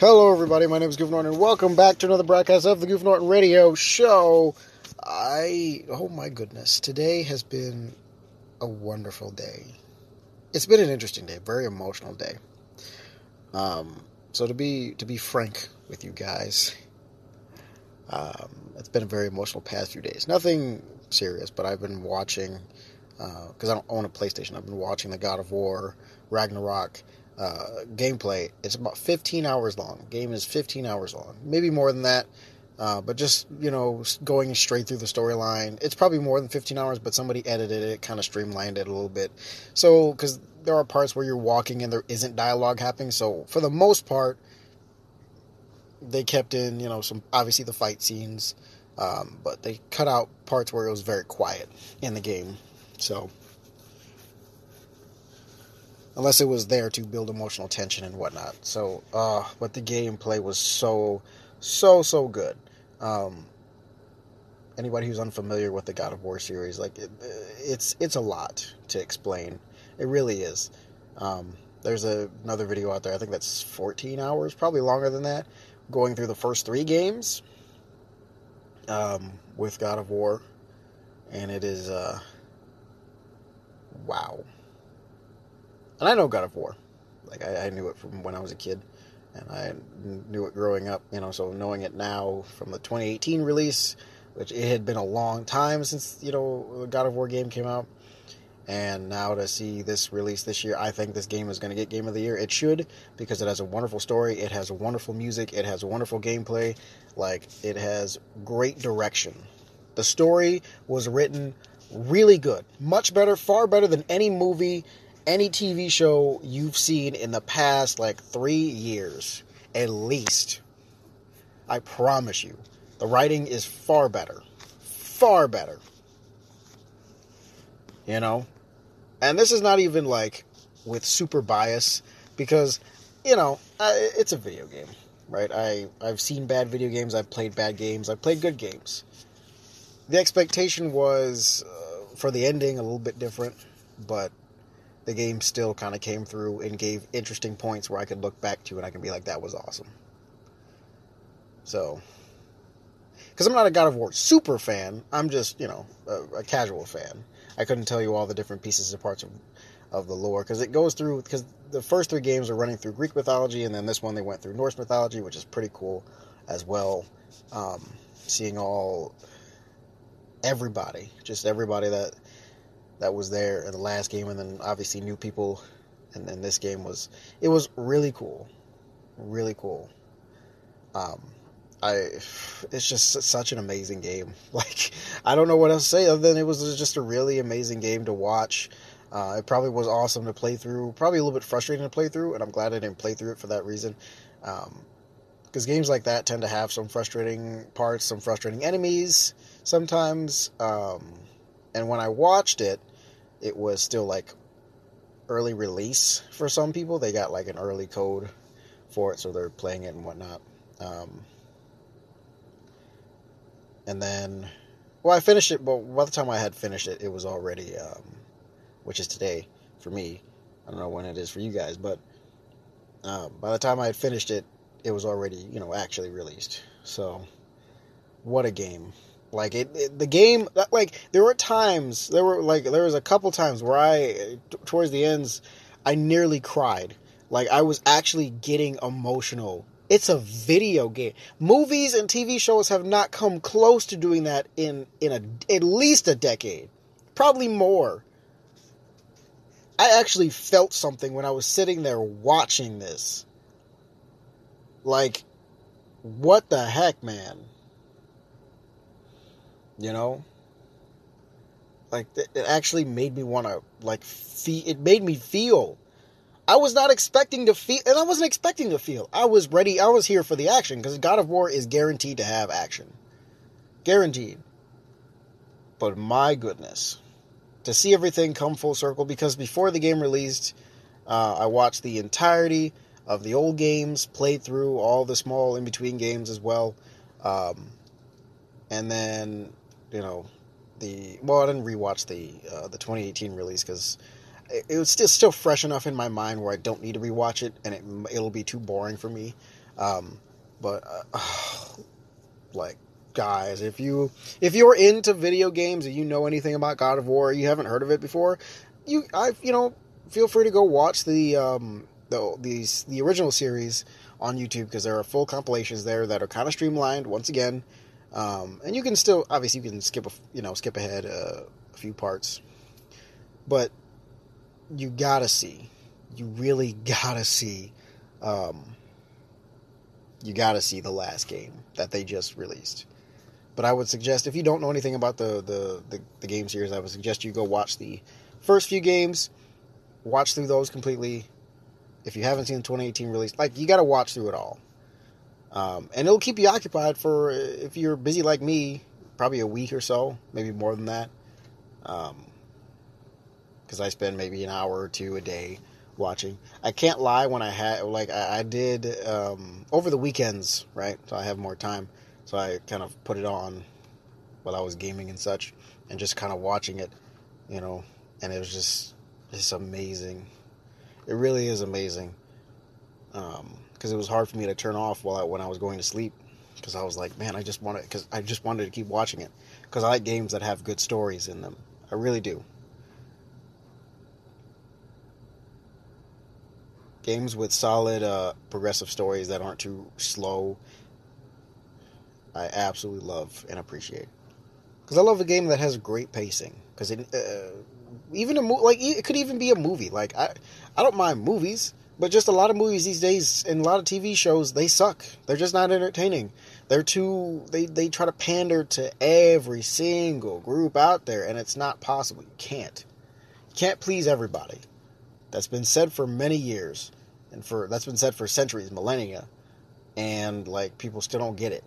Hello, everybody. My name is Goof Norton, and welcome back to another broadcast of the Goof Norton Radio Show. I, oh my goodness, today has been a wonderful day. It's been an interesting day, very emotional day. Um, so to be to be frank with you guys, um, it's been a very emotional past few days. Nothing serious, but I've been watching because uh, I don't own a PlayStation. I've been watching the God of War Ragnarok uh, gameplay. It's about 15 hours long. Game is 15 hours long, maybe more than that. Uh, but just you know, going straight through the storyline, it's probably more than 15 hours. But somebody edited it, kind of streamlined it a little bit. So because there are parts where you're walking and there isn't dialogue happening. So for the most part, they kept in you know some obviously the fight scenes, um, but they cut out parts where it was very quiet in the game. So unless it was there to build emotional tension and whatnot. So, uh, but the gameplay was so, so, so good. Um, anybody who's unfamiliar with the God of War series, like it, it's it's a lot to explain. It really is. Um, there's a, another video out there. I think that's 14 hours, probably longer than that, going through the first three games um, with God of War, and it is uh, wow and I know God of War. Like I, I, knew it from when I was a kid, and I knew it growing up. You know, so knowing it now from the 2018 release, which it had been a long time since you know the God of War game came out, and now to see this release this year, I think this game is going to get Game of the Year. It should because it has a wonderful story, it has wonderful music, it has wonderful gameplay, like it has great direction. The story was written really good, much better, far better than any movie any TV show you've seen in the past like three years, at least. I promise you. The writing is far better. Far better. You know? And this is not even like with super bias because, you know, it's a video game, right? I, I've seen bad video games, I've played bad games, I've played good games. The expectation was uh, for the ending a little bit different, but the game still kind of came through and gave interesting points where I could look back to and I can be like, that was awesome. So, because I'm not a God of War super fan, I'm just, you know, a, a casual fan. I couldn't tell you all the different pieces and parts of, of the lore because it goes through, because the first three games are running through Greek mythology, and then this one they went through Norse mythology, which is pretty cool as well. Um, seeing all everybody, just everybody that that was there in the last game, and then obviously new people, and then this game was it was really cool, really cool. Um, I it's just such an amazing game. Like I don't know what else to say other than it was just a really amazing game to watch. Uh, it probably was awesome to play through. Probably a little bit frustrating to play through, and I'm glad I didn't play through it for that reason. Because um, games like that tend to have some frustrating parts, some frustrating enemies sometimes. Um, and when I watched it, it was still like early release for some people. They got like an early code for it, so they're playing it and whatnot. Um, and then, well, I finished it. but by the time I had finished it, it was already, um, which is today for me. I don't know when it is for you guys, but um, by the time I had finished it, it was already, you know, actually released. So, what a game! Like it, it, the game, uh, like there were times, there were like there was a couple times where I, towards the ends, I nearly cried. Like I was actually getting emotional. It's a video game. Movies and TV shows have not come close to doing that in in a at least a decade, probably more. I actually felt something when I was sitting there watching this. Like, what the heck, man? You know? Like, it actually made me want to, like, feel, it made me feel. I was not expecting to feel, and I wasn't expecting to feel. I was ready, I was here for the action, because God of War is guaranteed to have action. Guaranteed. But my goodness. To see everything come full circle, because before the game released, uh, I watched the entirety of the old games, played through all the small in between games as well. Um, and then you know, the well, I didn't rewatch the uh, the 2018 release because it, it, was still still fresh enough in my mind where I don't need to rewatch it, and it it'll be too boring for me. Um, but uh, like guys, if you if you're into video games and you know anything about God of War, you haven't heard of it before, you I you know feel free to go watch the um the these the original series on YouTube because there are full compilations there that are kind of streamlined once again. Um, and you can still obviously you can skip a, you know skip ahead uh, a few parts, but you gotta see, you really gotta see, um, you gotta see the last game that they just released. But I would suggest if you don't know anything about the the, the, the game series, I would suggest you go watch the first few games, watch through those completely. If you haven't seen the 2018 release, like you got to watch through it all. Um, and it'll keep you occupied for if you're busy like me, probably a week or so, maybe more than that. Because um, I spend maybe an hour or two a day watching. I can't lie when I had like I, I did um, over the weekends, right? So I have more time, so I kind of put it on while I was gaming and such, and just kind of watching it, you know. And it was just it's amazing. It really is amazing. Um, because it was hard for me to turn off while I, when I was going to sleep because I was like, man, I just wanted because I just wanted to keep watching it because I like games that have good stories in them. I really do. Games with solid uh, progressive stories that aren't too slow. I absolutely love and appreciate because I love a game that has great pacing because it uh, even a mo- like it could even be a movie. Like I I don't mind movies but just a lot of movies these days and a lot of TV shows, they suck. They're just not entertaining. They're too they they try to pander to every single group out there and it's not possible. You can't. You can't please everybody. That's been said for many years and for that's been said for centuries, millennia. And like people still don't get it.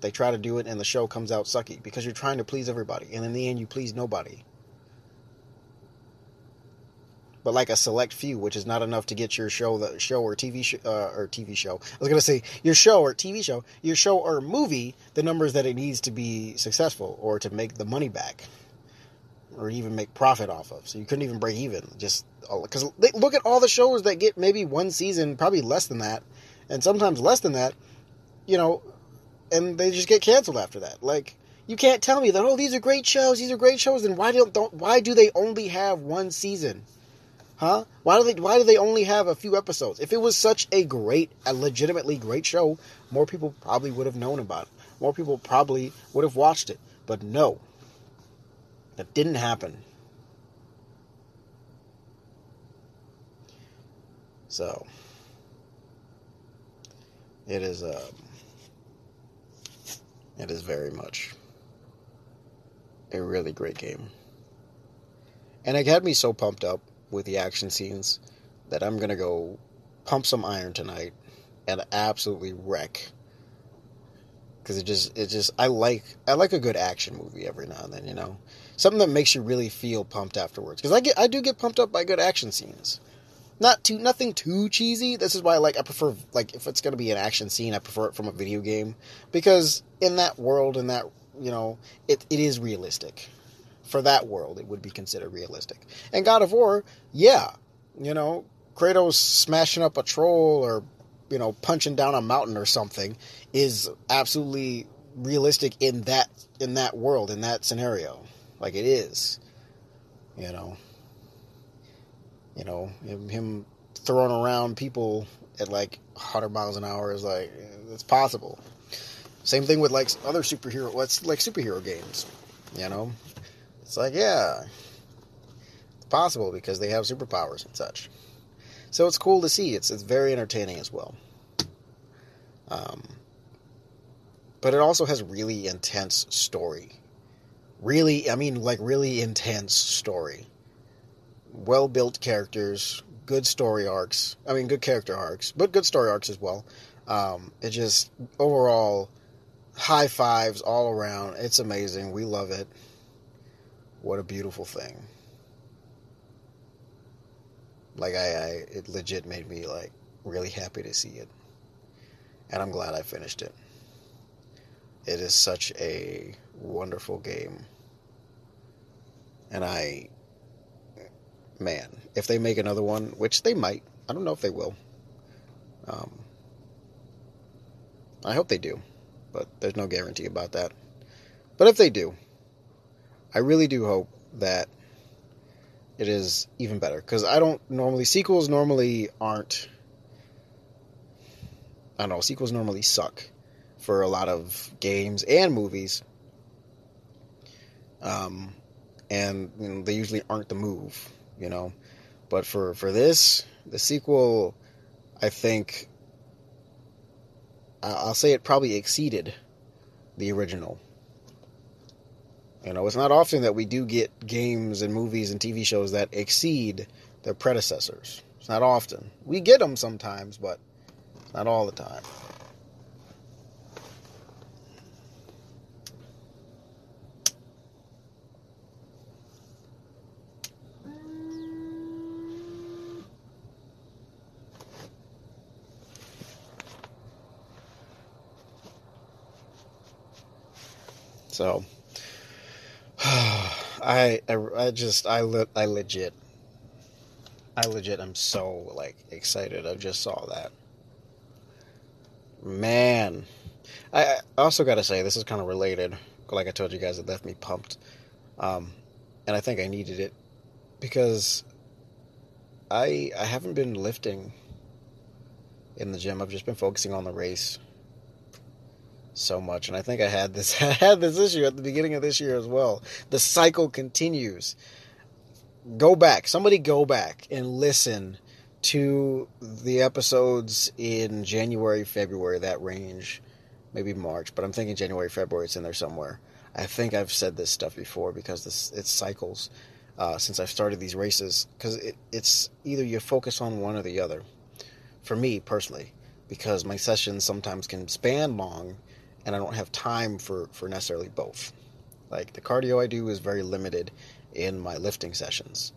They try to do it and the show comes out sucky because you're trying to please everybody and in the end you please nobody but like a select few, which is not enough to get your show, the show or TV sh- uh, or TV show. I was gonna say your show or TV show, your show or movie, the numbers that it needs to be successful or to make the money back, or even make profit off of. So you couldn't even break even, just because look at all the shows that get maybe one season, probably less than that, and sometimes less than that. You know, and they just get canceled after that. Like you can't tell me that oh these are great shows, these are great shows, then why don't, don't why do they only have one season? Huh? Why do they why do they only have a few episodes? If it was such a great, a legitimately great show, more people probably would have known about it. More people probably would have watched it. But no. That didn't happen. So it is um it is very much a really great game. And it had me so pumped up with the action scenes that I'm gonna go pump some iron tonight and absolutely wreck. Because it just, it just, I like, I like a good action movie every now and then, you know, something that makes you really feel pumped afterwards. Because I get, I do get pumped up by good action scenes. Not too, nothing too cheesy. This is why, I like, I prefer, like, if it's gonna be an action scene, I prefer it from a video game because in that world, in that, you know, it, it is realistic for that world, it would be considered realistic. And God of War, yeah, you know, Kratos smashing up a troll or you know punching down a mountain or something is absolutely realistic in that in that world in that scenario. Like it is, you know. You know him, throwing around people at like 100 miles an hour is like it's possible. Same thing with like other superhero, what's like superhero games. You know, it's like, yeah, it's possible because they have superpowers and such. So it's cool to see. It's it's very entertaining as well. Um, but it also has really intense story. Really, I mean, like really intense story. Well built characters, good story arcs. I mean, good character arcs, but good story arcs as well. Um, it just overall high fives all around. It's amazing. We love it. What a beautiful thing. Like I, I it legit made me like really happy to see it. And I'm glad I finished it. It is such a wonderful game. And I man, if they make another one, which they might, I don't know if they will. Um, I hope they do, but there's no guarantee about that. But if they do, I really do hope that it is even better because I don't normally sequels normally aren't. I don't know sequels normally suck for a lot of games and movies. Um, and you know, they usually aren't the move, you know. But for for this, the sequel, I think I'll say it probably exceeded the original. You know, it's not often that we do get games and movies and TV shows that exceed their predecessors. It's not often. We get them sometimes, but not all the time. So, I, I, I just, I, le- I legit, I legit am so, like, excited. I just saw that. Man. I, I also got to say, this is kind of related. Like I told you guys, it left me pumped. Um, and I think I needed it because I, I haven't been lifting in the gym. I've just been focusing on the race so much, and I think I had this I had this issue at the beginning of this year as well. The cycle continues. Go back, somebody go back and listen to the episodes in January, February, that range, maybe March, but I'm thinking January, February, it's in there somewhere. I think I've said this stuff before because this it cycles uh, since I've started these races because it, it's either you focus on one or the other. For me personally, because my sessions sometimes can span long and I don't have time for, for necessarily both. Like the cardio I do is very limited in my lifting sessions.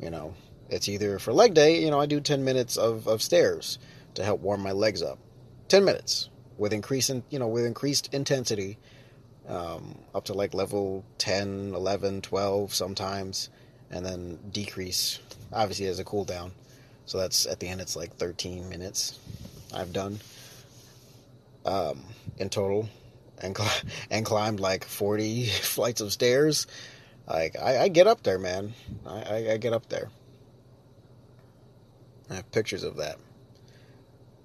You know, it's either for leg day, you know, I do 10 minutes of, of stairs to help warm my legs up. 10 minutes with increasing, you know, with increased intensity um, up to like level 10, 11, 12 sometimes, and then decrease, obviously, as a cooldown. So that's at the end, it's like 13 minutes I've done um, in total, and cl- and climbed like forty flights of stairs. Like I, I get up there, man. I, I, I get up there. I have pictures of that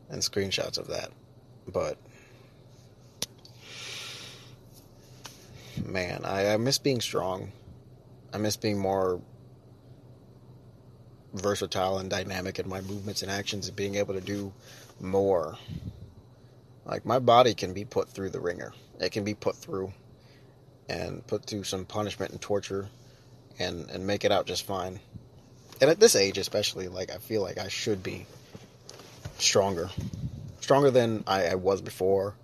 and screenshots of that, but man, I, I miss being strong. I miss being more versatile and dynamic in my movements and actions and being able to do more like my body can be put through the ringer. It can be put through and put through some punishment and torture and and make it out just fine. And at this age especially, like I feel like I should be stronger. Stronger than I, I was before.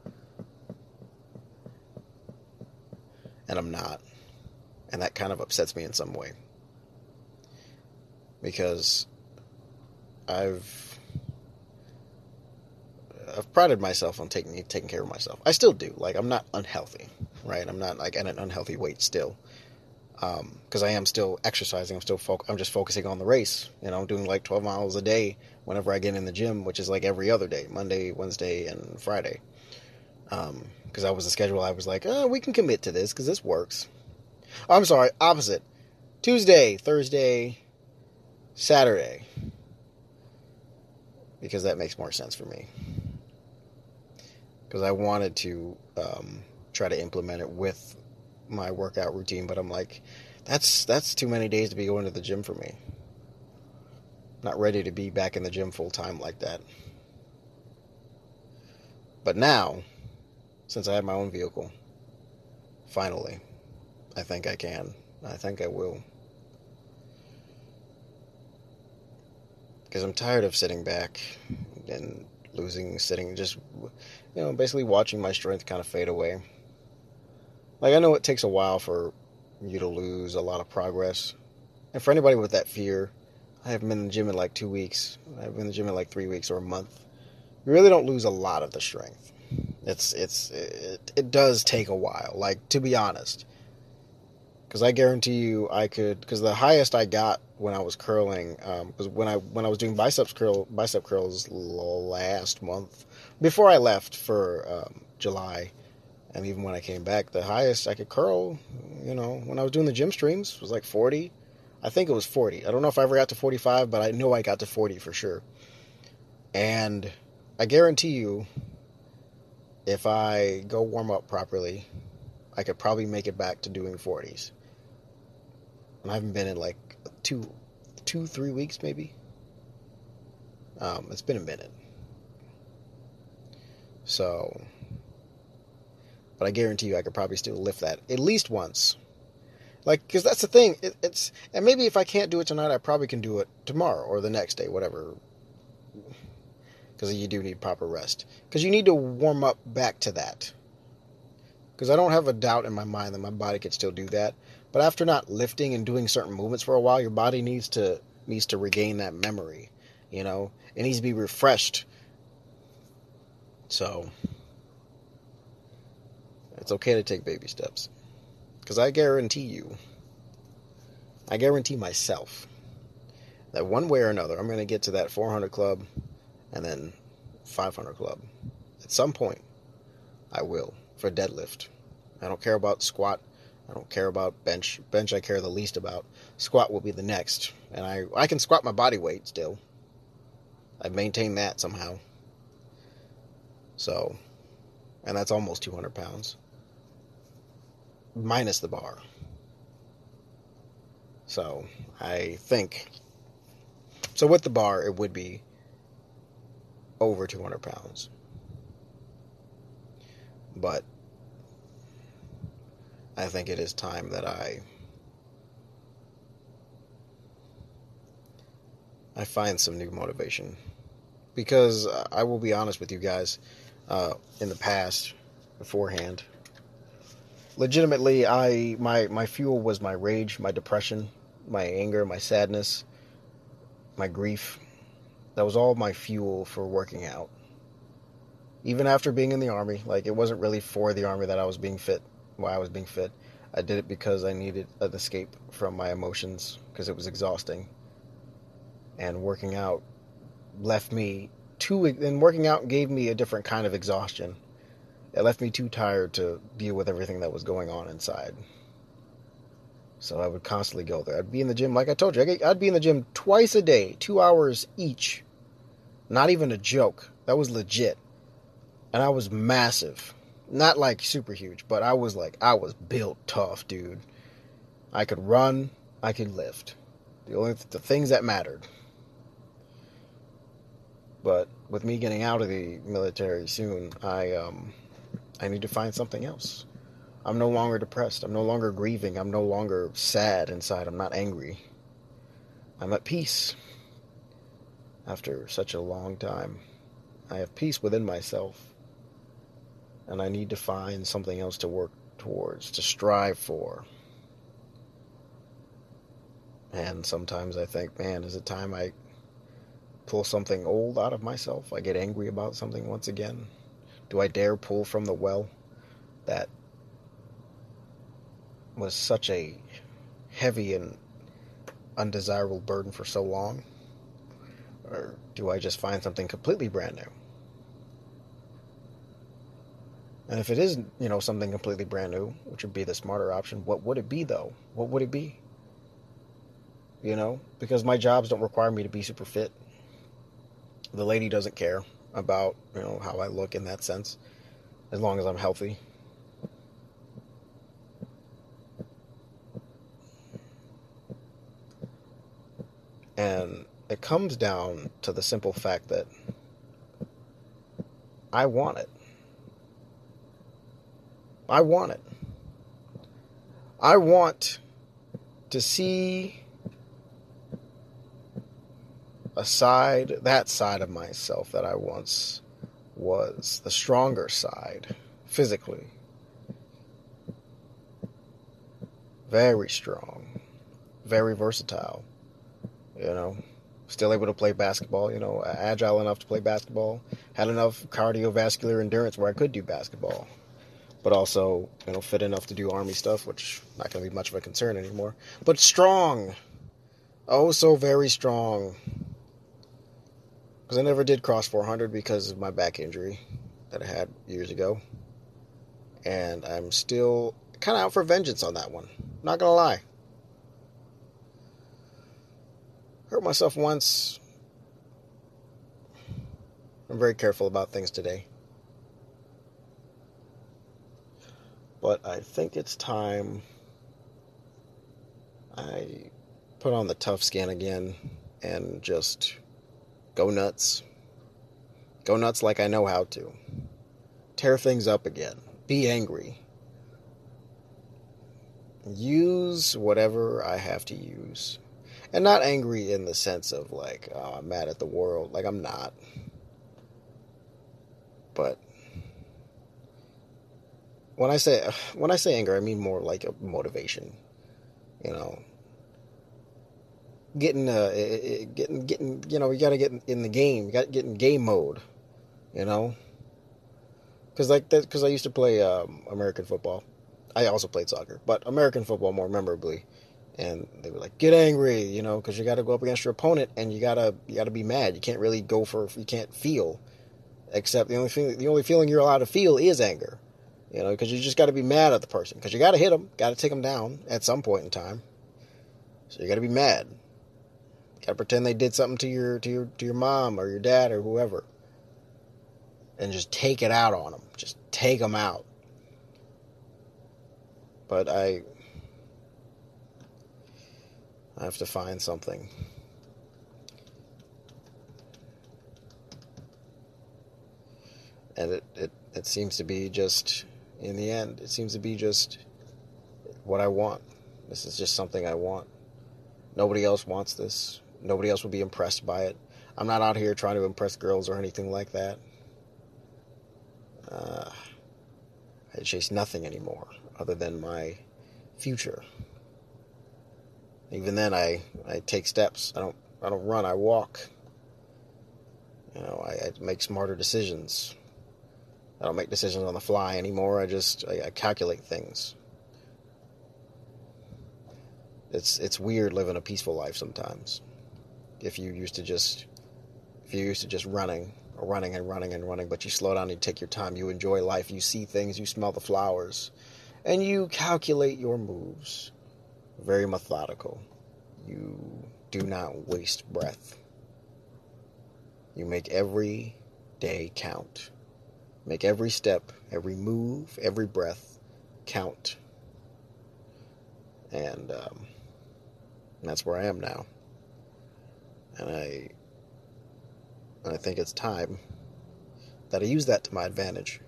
And I'm not. And that kind of upsets me in some way. Because I've I've prided myself on taking taking care of myself. I still do. Like I'm not unhealthy, right? I'm not like at an unhealthy weight still, because um, I am still exercising. I'm still I'm just focusing on the race. You know, I'm doing like 12 miles a day whenever I get in the gym, which is like every other day, Monday, Wednesday, and Friday. Because um, that was the schedule. I was like, oh, we can commit to this because this works. Oh, I'm sorry, opposite. Tuesday, Thursday, Saturday. Because that makes more sense for me because I wanted to um, try to implement it with my workout routine, but I'm like, that's that's too many days to be going to the gym for me. Not ready to be back in the gym full time like that. But now, since I have my own vehicle, finally, I think I can. I think I will. Because I'm tired of sitting back and losing, sitting, just you know, basically watching my strength kind of fade away. Like, I know it takes a while for you to lose a lot of progress. And for anybody with that fear, I haven't been in the gym in like two weeks. I've been in the gym in like three weeks or a month. You really don't lose a lot of the strength. It's it's it, it does take a while. Like to be honest, because I guarantee you, I could. Because the highest I got when I was curling um, when I when I was doing biceps curl bicep curls last month before I left for um, July, and even when I came back, the highest I could curl, you know, when I was doing the gym streams was like 40. I think it was 40. I don't know if I ever got to 45, but I know I got to 40 for sure. And I guarantee you, if I go warm up properly, I could probably make it back to doing 40s. And I haven't been in like two, two, three weeks maybe. Um, it's been a minute. So, but I guarantee you, I could probably still lift that at least once. Like, because that's the thing. It, it's and maybe if I can't do it tonight, I probably can do it tomorrow or the next day, whatever. Because you do need proper rest. Because you need to warm up back to that. Because I don't have a doubt in my mind that my body could still do that. But after not lifting and doing certain movements for a while, your body needs to needs to regain that memory. You know, it needs to be refreshed. So it's okay to take baby steps. Because I guarantee you, I guarantee myself that one way or another, I'm going to get to that 400 club and then 500 club. At some point, I will for deadlift. I don't care about squat I don't care about bench. Bench I care the least about. Squat will be the next. And I, I can squat my body weight still. I've maintained that somehow. So, and that's almost 200 pounds. Minus the bar. So, I think. So, with the bar, it would be over 200 pounds. But I think it is time that I I find some new motivation because I will be honest with you guys. Uh, in the past, beforehand, legitimately, I my my fuel was my rage, my depression, my anger, my sadness, my grief. That was all my fuel for working out. Even after being in the army, like it wasn't really for the army that I was being fit why I was being fit. I did it because I needed an escape from my emotions because it was exhausting. And working out left me too, and working out gave me a different kind of exhaustion. It left me too tired to deal with everything that was going on inside. So I would constantly go there. I'd be in the gym, like I told you, I'd be in the gym twice a day, two hours each. Not even a joke. That was legit. And I was massive. Not like super huge, but I was like, I was built tough, dude. I could run, I could lift. The only the things that mattered. But with me getting out of the military soon, I um, I need to find something else. I'm no longer depressed. I'm no longer grieving. I'm no longer sad inside. I'm not angry. I'm at peace. After such a long time, I have peace within myself and I need to find something else to work towards, to strive for. And sometimes I think, man, is it time I pull something old out of myself? I get angry about something once again. Do I dare pull from the well that was such a heavy and undesirable burden for so long? Or do I just find something completely brand new? And if it is, you know, something completely brand new, which would be the smarter option, what would it be though? What would it be? You know, because my jobs don't require me to be super fit. The lady doesn't care about, you know, how I look in that sense, as long as I'm healthy. And it comes down to the simple fact that I want it. I want it. I want to see a side, that side of myself that I once was, the stronger side, physically. Very strong, very versatile, you know. Still able to play basketball, you know, agile enough to play basketball, had enough cardiovascular endurance where I could do basketball but also you know fit enough to do army stuff, which not going to be much of a concern anymore. But strong, Oh, so very strong. Because I never did cross 400 because of my back injury that I had years ago. And I'm still kind of out for vengeance on that one. Not gonna lie. Hurt myself once. I'm very careful about things today. But I think it's time I put on the tough skin again and just go nuts. Go nuts like I know how to. Tear things up again. Be angry. Use whatever I have to use. And not angry in the sense of like, oh, I'm mad at the world. Like, I'm not. But when I say when I say anger, I mean more like a motivation. You know, getting uh getting getting you know you got to get in the game. You got to get in game mode. You know, because like that because I used to play um, American football. I also played soccer, but American football more memorably. And they were like, "Get angry," you know, because you got to go up against your opponent, and you gotta you gotta be mad. You can't really go for you can't feel, except the only thing the only feeling you're allowed to feel is anger, you know, because you just got to be mad at the person because you got to hit them, got to take them down at some point in time. So you got to be mad. Got to pretend they did something to your to your to your mom or your dad or whoever, and just take it out on them. Just take them out. But I I have to find something. And it, it, it seems to be just, in the end, it seems to be just what I want. This is just something I want. Nobody else wants this. Nobody else will be impressed by it. I'm not out here trying to impress girls or anything like that. Uh, I chase nothing anymore other than my future. Even then, I, I take steps. I don't I don't run. I walk. You know, I, I make smarter decisions. I don't make decisions on the fly anymore. I just I, I calculate things. It's it's weird living a peaceful life sometimes. If you used to just if you used to just running or running and running and running, but you slow down you take your time, you enjoy life, you see things, you smell the flowers, and you calculate your moves very methodical. You do not waste breath. You make every day count. Make every step, every move, every breath count. And um, that's where I am now. And I, and I think it's time that I use that to my advantage.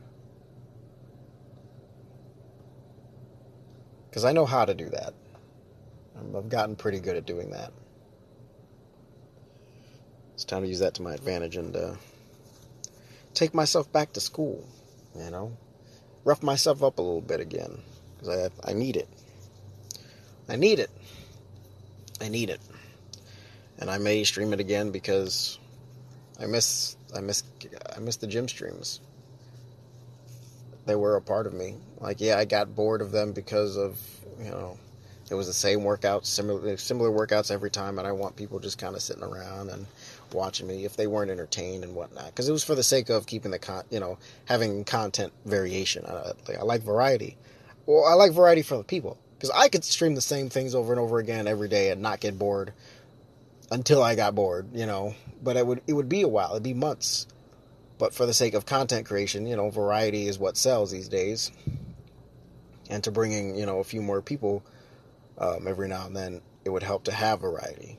Because I know how to do that. I've gotten pretty good at doing that. It's time to use that to my advantage and uh, take myself back to school. You know, rough myself up a little bit again because I I need it. I need it. I need it. And I may stream it again because I miss I miss I miss the gym streams. They were a part of me. Like yeah, I got bored of them because of you know it was the same workouts, similar similar workouts every time, and I want people just kind of sitting around and watching me if they weren't entertained and whatnot. Because it was for the sake of keeping the con, you know, having content variation. I, I like variety. Well, I like variety for the people because I could stream the same things over and over again every day and not get bored until I got bored, you know. But it would it would be a while, it'd be months. But for the sake of content creation, you know, variety is what sells these days. And to bringing, you know, a few more people um, every now and then, it would help to have variety.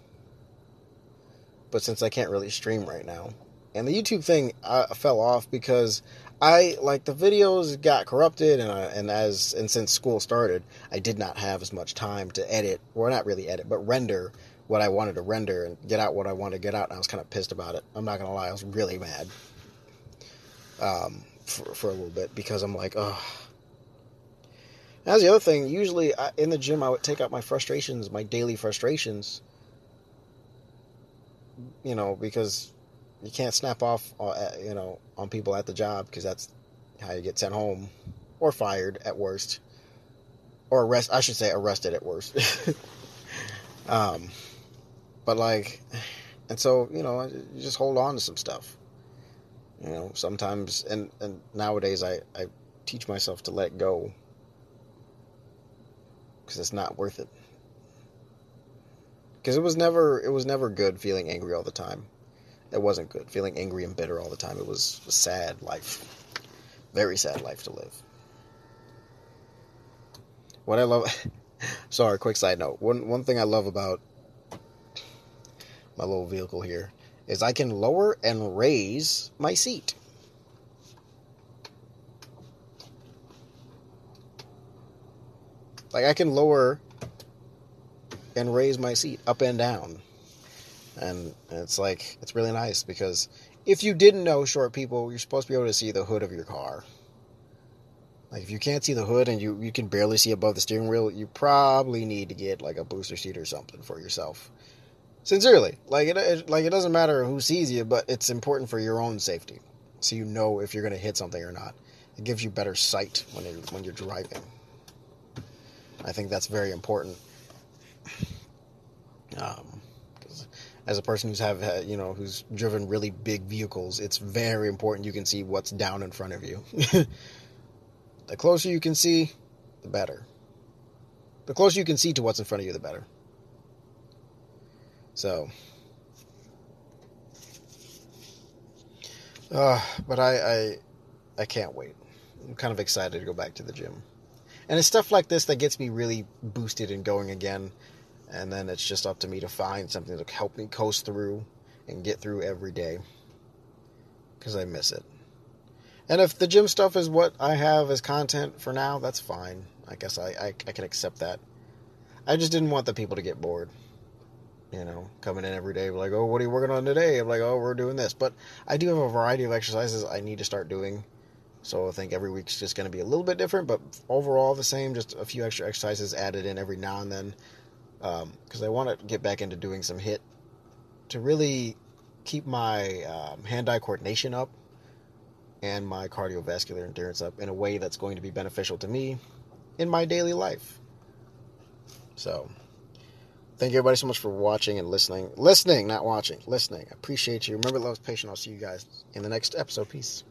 But since I can't really stream right now, and the YouTube thing uh, fell off because I like the videos got corrupted, and I, and as and since school started, I did not have as much time to edit, or not really edit, but render what I wanted to render and get out what I wanted to get out. And I was kind of pissed about it. I'm not gonna lie, I was really mad um, for for a little bit because I'm like, oh that's the other thing. Usually I, in the gym, I would take out my frustrations, my daily frustrations. You know, because you can't snap off, uh, you know, on people at the job because that's how you get sent home or fired at worst, or arrest. I should say arrested at worst. um, but like, and so you know, you just hold on to some stuff. You know, sometimes, and and nowadays, I I teach myself to let go because it's not worth it. Because it was never it was never good feeling angry all the time. It wasn't good feeling angry and bitter all the time. It was a sad life, very sad life to live. What I love, sorry, quick side note. One one thing I love about my little vehicle here is I can lower and raise my seat. Like I can lower and raise my seat up and down. And it's like it's really nice because if you didn't know short people, you're supposed to be able to see the hood of your car. Like if you can't see the hood and you, you can barely see above the steering wheel, you probably need to get like a booster seat or something for yourself. Sincerely, like it, it like it doesn't matter who sees you, but it's important for your own safety, so you know if you're going to hit something or not. It gives you better sight when you're, when you're driving. I think that's very important. Um, as a person who's have uh, you know who's driven really big vehicles, it's very important you can see what's down in front of you. the closer you can see, the better. The closer you can see to what's in front of you, the better. So, uh, but I, I, I can't wait. I'm kind of excited to go back to the gym, and it's stuff like this that gets me really boosted and going again. And then it's just up to me to find something to help me coast through and get through every day because I miss it. And if the gym stuff is what I have as content for now, that's fine. I guess I, I, I can accept that. I just didn't want the people to get bored you know, coming in every day, like, oh, what are you working on today? I'm like, oh, we're doing this. But I do have a variety of exercises I need to start doing. So I think every week's just going to be a little bit different, but overall the same. Just a few extra exercises added in every now and then, because um, I want to get back into doing some HIIT to really keep my um, hand-eye coordination up and my cardiovascular endurance up in a way that's going to be beneficial to me in my daily life. So. Thank you everybody so much for watching and listening. Listening, not watching. Listening. I appreciate you. Remember, love is patient. I'll see you guys in the next episode. Peace.